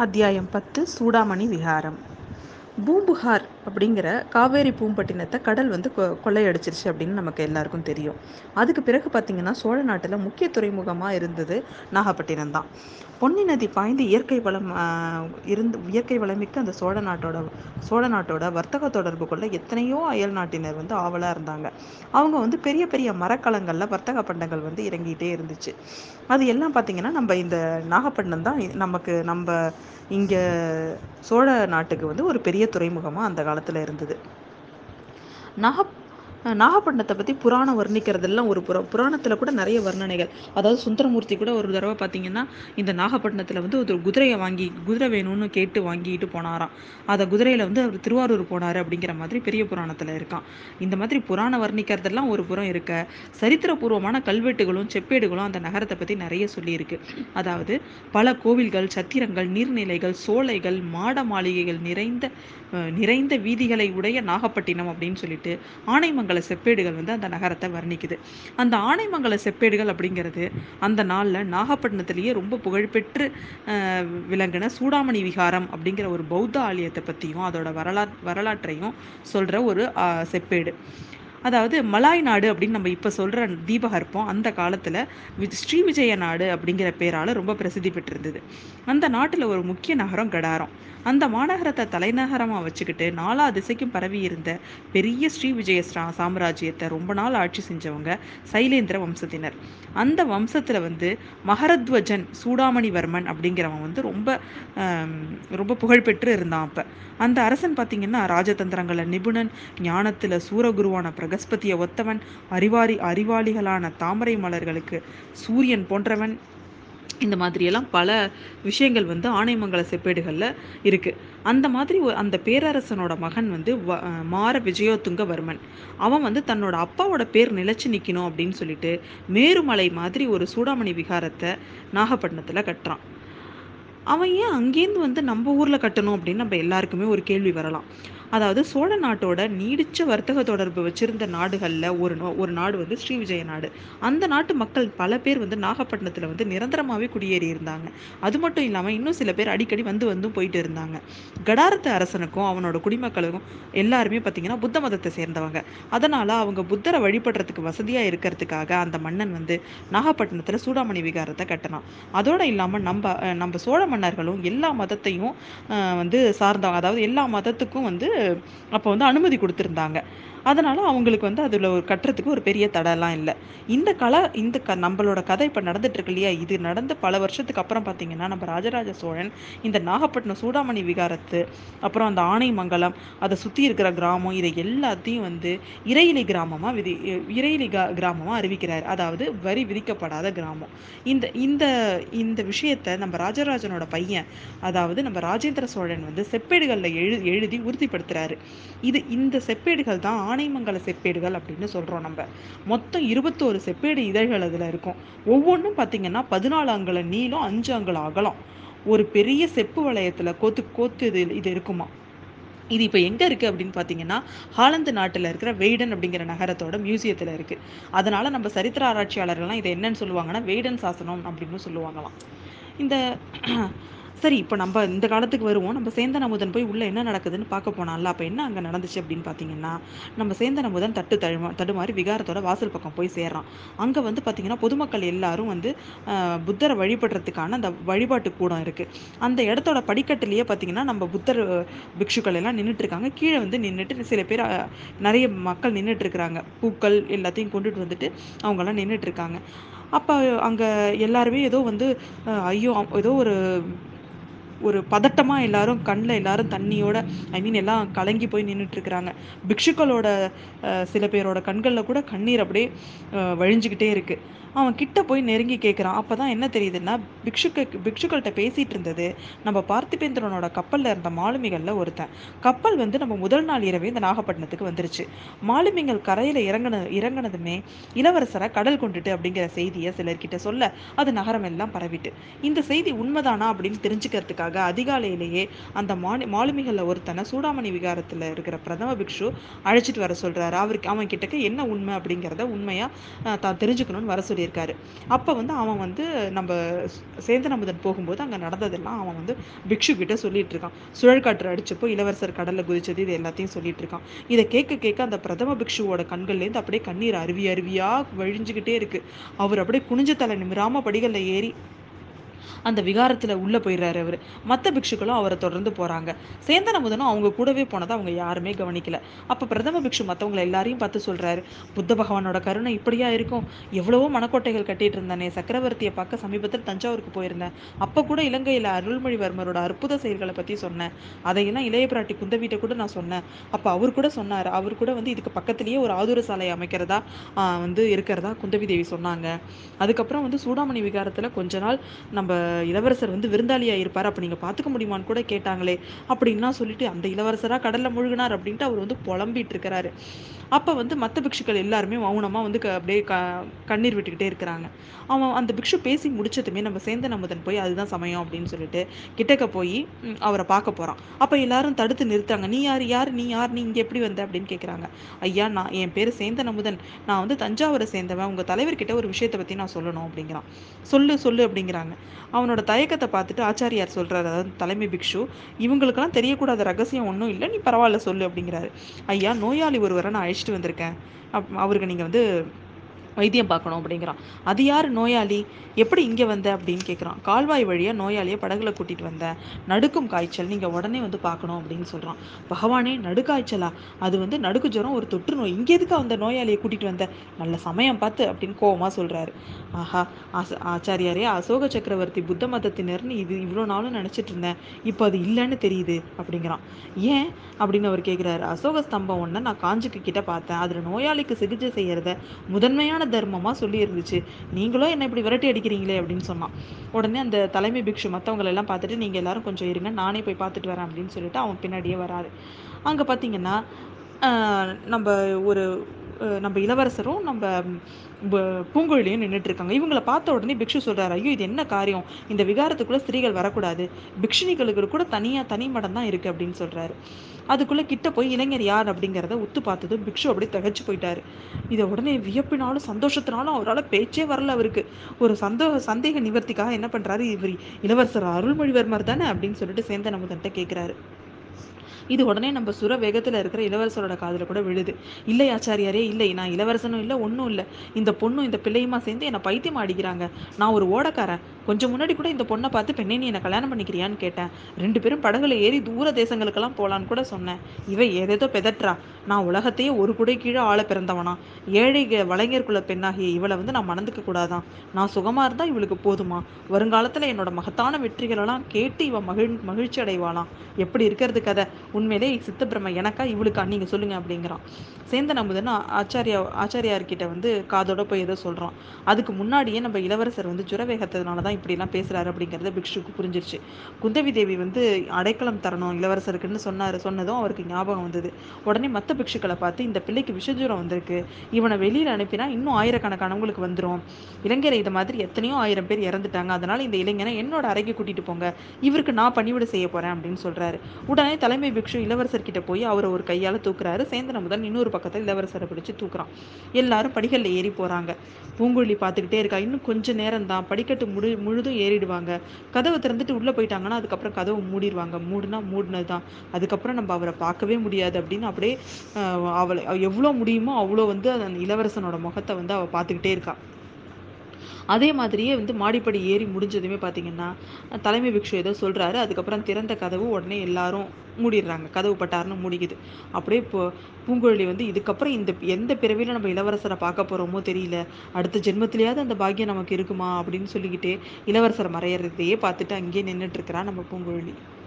அத்தியாயம் பத்து சூடாமணி விஹாரம் பூம்புகார் அப்படிங்கிற காவேரி பூம்பட்டினத்தை கடல் வந்து கொ கொள்ளையடிச்சிருச்சு அப்படின்னு நமக்கு எல்லாருக்கும் தெரியும். அதுக்கு பிறகு பார்த்திங்கன்னா சோழ நாட்டில் முக்கிய துறைமுகமாக இருந்தது நாகப்பட்டினம் தான். பொன்னி நதி பாய்ந்து இயற்கை வளம் இருந்து இயற்கை வளமிக்க அந்த சோழ நாட்டோட சோழ நாட்டோட வர்த்தக தொடர்பு கொள்ள எத்தனையோ அயல் நாட்டினர் வந்து ஆவலாக இருந்தாங்க. அவங்க வந்து பெரிய பெரிய மரக்கலங்களில் வர்த்தக பண்டங்கள் வந்து இறங்கிட்டே இருந்துச்சு. அது எல்லாம் பார்த்திங்கன்னா நம்ம இந்த நாகப்பட்டினம் தான் நமக்கு நம்ம இங்கே சோழ நாட்டுக்கு வந்து ஒரு பெரிய துறைமுகமாக அந்த காலத்தில் இருந்தது. நாக நாகப்பட்டினத்தை பற்றி புராணம் வர்ணிக்கிறதெல்லாம் ஒரு புற புராணத்தில் கூட நிறைய வர்ணனைகள். அதாவது சுந்தரமூர்த்தி கூட ஒரு தடவை பார்த்தீங்கன்னா இந்த நாகப்பட்டினத்தில் வந்து ஒரு குதிரையை வாங்கி குதிரை வேணும்னு கேட்டு வாங்கிட்டு போனாராம். அதை குதிரையில் வந்து அவர் திருவாரூர் போனார் அப்படிங்கிற மாதிரி பெரிய புராணத்தில் இருக்கான் இந்த மாதிரி புராணம் வர்ணிக்கிறதெல்லாம் ஒரு புறம் இருக்க சரித்திரபூர்வமான கல்வெட்டுகளும் செப்பேடுகளும் அந்த நகரத்தை பற்றி நிறைய சொல்லியிருக்கு. அதாவது பல கோவில்கள் சத்திரங்கள் நீர்நிலைகள் சோலைகள் மாட மாளிகைகள் நிறைந்த நிறைந்த வீதிகளை உடைய நாகப்பட்டினம் அப்படின்னு சொல்லிட்டு ஆனைமங்கல செப்பேடுகள் வந்து அந்த நகரத்தை வர்ணிக்குது. அந்த ஆனைமங்கல செப்பேடுகள் அப்படிங்கிறது அந்த நாளில் நாகப்பட்டினத்திலேயே ரொம்ப புகழ்பெற்று விளங்கின சூடாமணி விகாரம் அப்படிங்கிற ஒரு பௌத்த ஆலயத்தை பற்றியும் அதோட வரலா வரலாற்றையும் சொல்கிற ஒரு செப்பேடு. அதாவது மலாய் நாடு அப்படின்னு நம்ம இப்போ சொல்கிற தீபகற்பம் அந்த காலத்தில் ஸ்ரீ விஜய நாடு அப்படிங்கிற பேரால் ரொம்ப பிரசித்தி பெற்றிருந்தது. அந்த நாட்டில் ஒரு முக்கிய நகரம் கடாரம். அந்த மாநகரத்தை தலைநகரமாக வச்சுக்கிட்டு நாலா திசைக்கும் பரவி இருந்த பெரிய ஸ்ரீ விஜய சாம்ராஜ்யத்தை ரொம்ப நாள் ஆட்சி செஞ்சவங்க சைலேந்திர வம்சத்தினர். அந்த வம்சத்தில் வந்து மகரத்வஜன் சூடாமணிவர்மன் அப்படிங்கிறவன் வந்து ரொம்ப ரொம்ப புகழ்பெற்று இருந்தான் அப்போ. அந்த அரசன் பார்த்திங்கன்னா ராஜதந்திரங்கள நிபுணன் ஞானத்தில் சூரகுருவான பிரகஸ்பதியை ஒத்தவன் அறிவாரி அறிவாளிகளான தாமரை மலர்களுக்கு சூரியன் போன்றவன். இந்த மாதிரியெல்லாம் பல விஷயங்கள் வந்து ஆணைமங்கல செப்பேடுகளில் இருக்குது அந்த மாதிரி அந்த பேரரசனோட மகன் வந்து வ மார விஜயோத்துங்கவர்மன். அவன் வந்து தன்னோட அப்பாவோட பேர் நிலச்சி நிற்கணும் அப்படின்னு சொல்லிட்டு மேருமலை மாதிரி ஒரு சூடாமணி விகாரத்தை நாகப்பட்டினத்தில் கட்டுறான். அவன் ஏன் அங்கேருந்து வந்து நம்ம ஊரில் கட்டணும் அப்படின்னு நம்ம எல்லாருக்குமே ஒரு கேள்வி வரலாம். அதாவது சோழ நாட்டோட நீடிச்ச வர்த்தக தொடர்பு வச்சிருந்த நாடுகளில் ஒரு ஒரு நாடு வந்து ஸ்ரீ விஜய நாடு. அந்த நாட்டு மக்கள் பல பேர் வந்து நாகப்பட்டினத்தில் வந்து நிரந்தரமாகவே குடியேறி இருந்தாங்க. அது மட்டும் இல்லாமல் இன்னும் சில பேர் அடிக்கடி வந்து வந்து போயிட்டு இருந்தாங்க. கடாரத்து அரசனுக்கும் அவனோட குடிமக்களுக்கும் எல்லாருமே பார்த்தீங்கன்னா புத்த மதத்தை சேர்ந்தவங்க. அதனால் அவங்க புத்தரை வழிபடுறதுக்கு வசதியாக இருக்கிறதுக்காக அந்த மன்னன் வந்து நாகப்பட்டினத்தில் சூடாமணி விகாரத்தை கட்டினான். அதோடு இல்லாமல் நம்ம நம்ம சோழ மன்னர்களும் எல்லா மதத்தையும் வந்து சார்ந்தவங்க. அதாவது எல்லா மதத்துக்கும் வந்து அப்போ வந்து அனுமதி கொடுத்துருந்தாங்க. அதனால் அவங்களுக்கு வந்து அதில் ஒரு கட்டுறதுக்கு ஒரு பெரிய தடைலாம் இல்லை. இந்த கலை இந்த க நம்மளோட கதை இப்போ நடந்துட்டுருக்கு இல்லையா? இது நடந்து பல வருஷத்துக்கு அப்புறம் பார்த்தீங்கன்னா நம்ம ராஜராஜ சோழன் இந்த நாகப்பட்டினம் சூடாமணி விகாரத்து அப்புறம் அந்த ஆனைமங்கலம் அதை சுற்றி இருக்கிற கிராமம் இதை எல்லாத்தையும் வந்து இறையிலி கிராமமாக விதி இறையிலி கிராமமாக அறிவிக்கிறார். அதாவது வரி விதிக்கப்படாத கிராமம். இந்த இந்த இந்த விஷயத்தை நம்ம ராஜராஜனோட பையன் அதாவது நம்ம ராஜேந்திர சோழன் வந்து செப்பேடுகளில் எழு எழுதி உறுதிப்படுத்துறாரு. இது இந்த செப்பேடுகள் தான் ஆனைமங்கல செப்பேடுகள் அப்படின்னு சொல்கிறோம் நம்ம. மொத்தம் இருபத்தோரு செப்பேடு இதழ்கள் அதில் இருக்கும். ஒவ்வொன்றும் பார்த்தீங்கன்னா பதினாலு அங்குல நீளம் அஞ்சு அங்குல அகலம். ஒரு பெரிய செப்பு வளையத்தில் கோத்து கோத்து இது இது இருக்குமா? இது இப்போ எங்கே இருக்குது அப்படின்னு பார்த்தீங்கன்னா ஹாலந்து நாட்டில் இருக்கிற வெய்டன் அப்படிங்கிற நகரத்தோட மியூசியத்தில் இருக்குது அதனால் நம்ம சரித்திர ஆராய்ச்சியாளர்கள்லாம் இதை என்னன்னு சொல்லுவாங்கன்னா வெய்டன் சாசனம் அப்படின்னு சொல்லுவாங்களாம். இந்த சரி இப்போ நம்ம இந்த காலத்துக்கு வருவோம். நம்ம சேந்தன் அமுதன் போய் உள்ளே என்ன நடக்குதுன்னு பார்க்க போனால அப்போ என்ன அங்கே நடந்துச்சு அப்படின்னு பார்த்தீங்கன்னா நம்ம சேந்தன் அமுதன் தட்டு தழுமா தடுமாறி விகாரத்தோட வாசல் பக்கம் போய் சேர்றான். அங்கே வந்து பார்த்தீங்கன்னா பொதுமக்கள் எல்லாரும் வந்து புத்தரை வழிபடுறதுக்கான அந்த வழிபாட்டு கூடம் இருக்குது அந்த இடத்தோட படிக்கட்டுலேயே பார்த்தீங்கன்னா நம்ம புத்தர் பிக்ஷுக்கள் எல்லாம் நின்றுட்டு இருக்காங்க. கீழே வந்து நின்றுட்டு சில பேர் நிறைய மக்கள் நின்றுட்டு இருக்கிறாங்க. பூக்கள் எல்லாத்தையும் கொண்டுட்டு வந்துட்டு அவங்கெல்லாம் நின்றுட்டு இருக்காங்க. அப்போ அங்கே எல்லாருமே ஏதோ வந்து ஐயோ ஏதோ ஒரு ஒரு பதட்டமாக எல்லாரும் கண்ணில் எல்லாரும் தண்ணியோட ஐ மீன் எல்லாம் கலங்கி போய் நின்றுட்டுருக்குறாங்க பிக்ஷுக்களோட சில பேரோட கண்களில் கூட கண்ணீர் அப்படியே வழிஞ்சுக்கிட்டே இருக்குது அவன் கிட்ட போய் நெருங்கி கேட்குறான் அப்போ தான் என்ன தெரியுதுன்னா பிக்ஷுக்க பிக்ஷுக்கள்கிட்ட பேசிகிட்டு இருந்தது நம்ம பார்த்திபேந்திரனோட கப்பலில் இருந்த மாலுமிகளில் ஒருத்தன். கப்பல் வந்து நம்ம முதல் நாள் இரவே இந்த நாகப்பட்டினத்துக்கு வந்துருச்சு. மாலுமிகள் கரையில் இறங்கின இறங்கினதுமே இளவரசரை கடல் கொண்டுட்டு அப்படிங்கிற செய்தியை சிலர்கிட்ட சொல்ல அது நகரம் எல்லாம் பரவிட்டு. இந்த செய்தி உண்மைதானா அப்படின்னு தெரிஞ்சுக்கிறதுக்காக அதிகாலையிலேயே அந்த மாலு மாலுமிகளில் ஒருத்தனை சூடாமணி விகாரத்தில் இருக்கிற பிரதம பிக்ஷு அழைச்சிட்டு வர சொல்கிறாரு அவருக்கு அவன் கிட்டக்க என்ன உண்மை அப்படிங்கிறத உண்மையாக தான் தெரிஞ்சுக்கணும்னு வர சொல்லி சொல்லியிருக்காரு. அப்போ வந்து அவன் வந்து நம்ம சேந்தன் அமுதன் போகும்போது அங்கே நடந்ததெல்லாம் அவன் வந்து பிக்ஷு கிட்ட சொல்லிட்டு இருக்கான் சுழற்காற்று அடிச்சப்போ இளவரசர் கடலில் குதிச்சது இது எல்லாத்தையும் சொல்லிட்டு இருக்கான் இதை கேட்க கேட்க அந்த பிரதம பிக்ஷுவோட கண்கள்லேருந்து அப்படியே கண்ணீர் அருவி அருவியாக வழிஞ்சுக்கிட்டே இருக்கு. அவர் அப்படியே குனிஞ்ச தலை நிமிராம படிகளில் ஏறி அந்த விகாரத்தில் உள்ளே போயிடுறாரு அவர். மற்ற பிக்ஷுக்களும் அவரை தொடர்ந்து போகிறாங்க சேந்தன அமுதனும் அவங்க கூடவே போனதை அவங்க யாருமே கவனிக்கல. அப்போ பிரதம பிக்ஷு மற்றவங்களை எல்லாரையும் பார்த்து சொல்கிறாரு புத்த பகவானோட கருணை இப்படியா இருக்கும்? எவ்வளவோ மனக்கோட்டைகள் கட்டிட்டு இருந்தானே சக்கரவர்த்தியை பார்க்க சமீபத்தில் தஞ்சாவூருக்கு போயிருந்தேன். அப்போ கூட இலங்கையில் அருள்மொழிவர்மரோட அற்புத செயல்களை பற்றி சொன்னேன். அதையெல்லாம் இளைய பிராட்டி குந்தவீட்டை கூட நான் சொன்னேன். அப்போ அவர் கூட சொன்னார் அவர் கூட வந்து இதுக்கு பக்கத்துலேயே ஒரு ஆதூர சாலை அமைக்கிறதா வந்து இருக்கிறதா குந்தவி தேவி சொன்னாங்க. அதுக்கப்புறம் வந்து சூடாமணி விகாரத்தில் கொஞ்ச நாள் நம்ம இளவரசர் வந்து விருந்தாளியாக இருப்பார் அப்போ நீங்கள் பார்த்துக்க முடியுமான்னு கூட கேட்டாங்களே அப்படின்லாம் சொல்லிட்டு அந்த இளவரசராக கடலில் முழுகினார் அப்படின்ட்டு அவர் வந்து புலம்பிட்டு இருக்கிறாரு. அப்போ வந்து மற்ற பிக்ஷுக்கள் எல்லாருமே மௌனமாக வந்து க அப்படியே க கண்ணீர் விட்டுக்கிட்டே இருக்கிறாங்க. அவன் அந்த பிக்ஷு பேசி முடிச்சதுமே நம்ம சேந்தன் அமுதன் போய் அதுதான் சமயம் அப்படின்னு சொல்லிட்டு கிட்டக்க போய் அவரை பார்க்க போகிறான் அப்போ எல்லாரும் தடுத்து நிறுத்தாங்க நீ யார் யார் நீ யார் நீ இங்கே எப்படி வந்த அப்படின்னு கேட்குறாங்க ஐயா நான் என் பேர் சேந்தன் அமுதன். நான் வந்து தஞ்சாவூரை சேர்ந்தவன். உங்கள் தலைவர்கிட்ட ஒரு விஷயத்தை பற்றி நான் சொல்லணும் அப்படிங்கிறான். சொல்லு சொல்லு அப்படிங்கிறாங்க. அவனோட தயக்கத்தை பார்த்துட்டு ஆச்சாரியார் சொல்கிறார் அதாவது தலைமை பிக்ஷு இவங்களுக்கெல்லாம் தெரியக்கூடாத ரகசியம் ஒன்றும் இல்லை நீ பரவாயில்ல சொல்லு அப்படிங்கிறாரு. ஐயா நோயாளி ஒருவரை நான் அழைச்சிட்டு வந்திருக்கேன். அப் அவருக்கு நீங்கள் வந்து வைத்தியம் பார்க்கணும் அப்படிங்கிறான். அது யார் நோயாளி? எப்படி இங்கே வந்த அப்படின்னு கேட்குறான் கால்வாய் வழியாக நோயாளியை படகுல கூட்டிகிட்டு வந்தேன் நடுக்கும் காய்ச்சல் நீங்கள் உடனே வந்து பார்க்கணும் அப்படின்னு சொல்கிறான் பகவானே நடுக்காய்ச்சலா? அது வந்து நடுக்கு ஜுரம் ஒரு தொற்று நோய். இங்கே எதுக்கு அந்த நோயாளியை கூட்டிகிட்டு வந்த? நல்ல சமயம் பார்த்து அப்படின்னு கோவமாக சொல்கிறாரு ஆஹா ஆச ஆச்சாரியாரே அசோக சக்கரவர்த்தி புத்த மதத்தினர்னு இது இவ்வளோ நாளும் நினச்சிட்டு இருந்தேன். இப்போ அது இல்லைன்னு தெரியுது அப்படிங்கிறான். ஏன் அப்படின்னு அவர் கேட்குறாரு அசோக ஸ்தம்பம் ஒன்று நான் காஞ்சிக்கு கிட்ட பார்த்தேன். அதில் நோயாளிக்கு சிகிச்சை செய்கிறத முதன்மையான தர்மமாக சொல்லி இருந்துச்சு நீங்களும் என்ன இப்படி விரட்டி அடிக்கிறீங்களே அப்படின்னு சொன்னான். உடனே அந்த தலைமை பிக்ஷு மற்றவங்களெல்லாம் பார்த்துட்டு நீங்கள் எல்லாரும் கொஞ்சம் இருங்க நானே போய் பார்த்துட்டு வரேன் அப்படின்னு சொல்லிட்டு அவன் பின்னாடியே வராரு. அங்கே பார்த்தீங்கன்னா நம்ம ஒரு நம்ம இளவரசரும் நம்ம பூங்குழலியும் நின்றுட்டு இருக்காங்க இவங்களை பார்த்த உடனே பிக்ஷு சொல்றாரு ஐயோ இது என்ன காரியம்? இந்த விகாரத்துக்குள்ள ஸ்திரீகள் வரக்கூடாது. பிக்ஷுனிகளுக்கு கூட தனியா தனி மடம் தான் இருக்கு அப்படின்னு சொல்றாரு. அதுக்குள்ள கிட்ட போய் இளைஞர் யார் அப்படிங்கிறத உத்து பார்த்ததும் பிக்ஷு அப்படியே தகச்சு போயிட்டாரு. இதை உடனே வியப்பினாலும் சந்தோஷத்தினாலும் அவரால் பேச்சே வரல அவருக்கு. ஒரு சந்தோ சந்தேக நிவர்த்திக்காக என்ன பண்றாரு இவர் இளவரசர் அருள்மொழிவர்மர் தானே அப்படின்னு சொல்லிட்டு சேந்த நமதன்ட்ட கேட்குறாரு இது உடனே நம்ம சுர வேகத்தில் இருக்கிற இளவரசரோட காதில் கூட விழுது. இல்லை ஆச்சாரியாரே இல்லை. நான் இளவரசனும் இல்லை ஒன்றும் இல்லை. இந்த பொண்ணும் இந்த பிள்ளையுமா சேர்ந்து என்னை பைத்தியம் அடிக்கிறாங்க நான் ஒரு ஓடக்காரன். கொஞ்சம் முன்னாடி கூட இந்த பொண்ணை பார்த்து பெண்ணே நீ என்னை கல்யாணம் பண்ணிக்கிறியான்னு கேட்டேன். ரெண்டு பேரும் படகுல ஏறி தூர தேசங்களுக்கெல்லாம் போகலான்னு கூட சொன்னேன். இவ ஏதேதோ பெதற்றா. நான் உலகத்தையே ஒரு குடை கீழே ஆள பிறந்தவனா. ஏழை வளைஞர்குள்ள பெண்ணாகிய இவளை வந்து நான் மணந்துக்க கூடாதான். நான் சுகமா இருந்தா இவளுக்கு போதுமா? வருங்காலத்துல என்னோட மகத்தான வெற்றிகளெல்லாம் கேட்டு இவன் மகிழ் மகிழ்ச்சி அடைவாளாம். எப்படி இருக்கிறது கதை? உண்மையிலே சித்தப்பிரம எனக்கா இவளுக்கா? நீங்க சொல்லுங்க அப்படிங்கிறான். சேந்தன் அமுதன் ஆச்சாரியா ஆச்சாரியார்கிட்ட வந்து காதோட போய் ஏதோ சொல்றான். அதுக்கு முன்னாடியே நம்ம இளவரசர் வந்து ஜுரவேகத்தினால தான் இப்படிலாம் பேசுகிறாரு அப்படிங்கிறத பிக்ஷுக்கு புரிஞ்சிருச்சு. குந்தவி தேவி வந்து அடைக்கலம் தரணும் இளவரசருக்குன்னு சொன்னார் சொன்னதும் அவருக்கு ஞாபகம் வந்தது. உடனே மற்ற பிக்ஷுக்களை பார்த்து இந்த பிள்ளைக்கு விஷஜூரம் வந்திருக்கு. இவனை வெளியில் அனுப்பினா இன்னும் ஆயிரக்கணக்கானவங்களுக்கு வந்துடும் இளைஞரை இது மாதிரி எத்தனையோ ஆயிரம் பேர் இறந்துட்டாங்க. அதனால இந்த இளைஞனை என்னோட அறைக்கு கூட்டிகிட்டு போங்க. இவருக்கு நான் பணிவிட செய்ய போகிறேன் அப்படின்னு சொல்கிறாரு உடனே தலைமை பிக்ஷு இளவரசர்கிட்ட போய் அவரை ஒரு கையால் தூக்குறாரு. சேந்தன முதல் இன்னொரு பக்கத்தில் இளவரசரை பிடிச்சு தூக்குறான். எல்லாரும் படிகளில் ஏறி போகிறாங்க பூங்குழலி பார்த்துக்கிட்டே இருக்கா. இன்னும் கொஞ்ச நேரம் தான் படிக்கட்டு முடி முழுதும் ஏறிடுவாங்க. கதவை திறந்துட்டு உள்ளே போயிட்டாங்கன்னா அதுக்கப்புறம் கதவை மூடிடுவாங்க. மூடுனா மூடினது தான் அதுக்கப்புறம் நம்ம அவரை பார்க்கவே முடியாது அப்படின்னு அப்படியே அவளை எவ்வளோ முடியுமோ அவ்வளோ வந்து அந்த இளவரசனோட முகத்தை வந்து அவள் பார்த்துக்கிட்டே இருக்கா. அதே மாதிரியே வந்து மாடிப்படி ஏறி முடிஞ்சதுமே பார்த்தீங்கன்னா தலைமை பிக்ஷு ஏதோ சொல்கிறாரு அதுக்கப்புறம் திறந்த கதவு உடனே எல்லாரும் மூடிடுறாங்க. கதவு பட்டாருன்னு மூடிக்குது. அப்படியே இப்போ பூங்குழலி வந்து இதுக்கப்புறம் இந்த எந்த பிறவியில் நம்ம இளவரசரை பார்க்க போகிறோமோ தெரியல. அடுத்த ஜென்மத்திலேயாவது அந்த பாக்கியம் நமக்கு இருக்குமா அப்படின்னு சொல்லிக்கிட்டே இளவரசரை மறையறதையே பார்த்துட்டு அங்கேயே நின்றுட்டு நம்ம பூங்குழலி.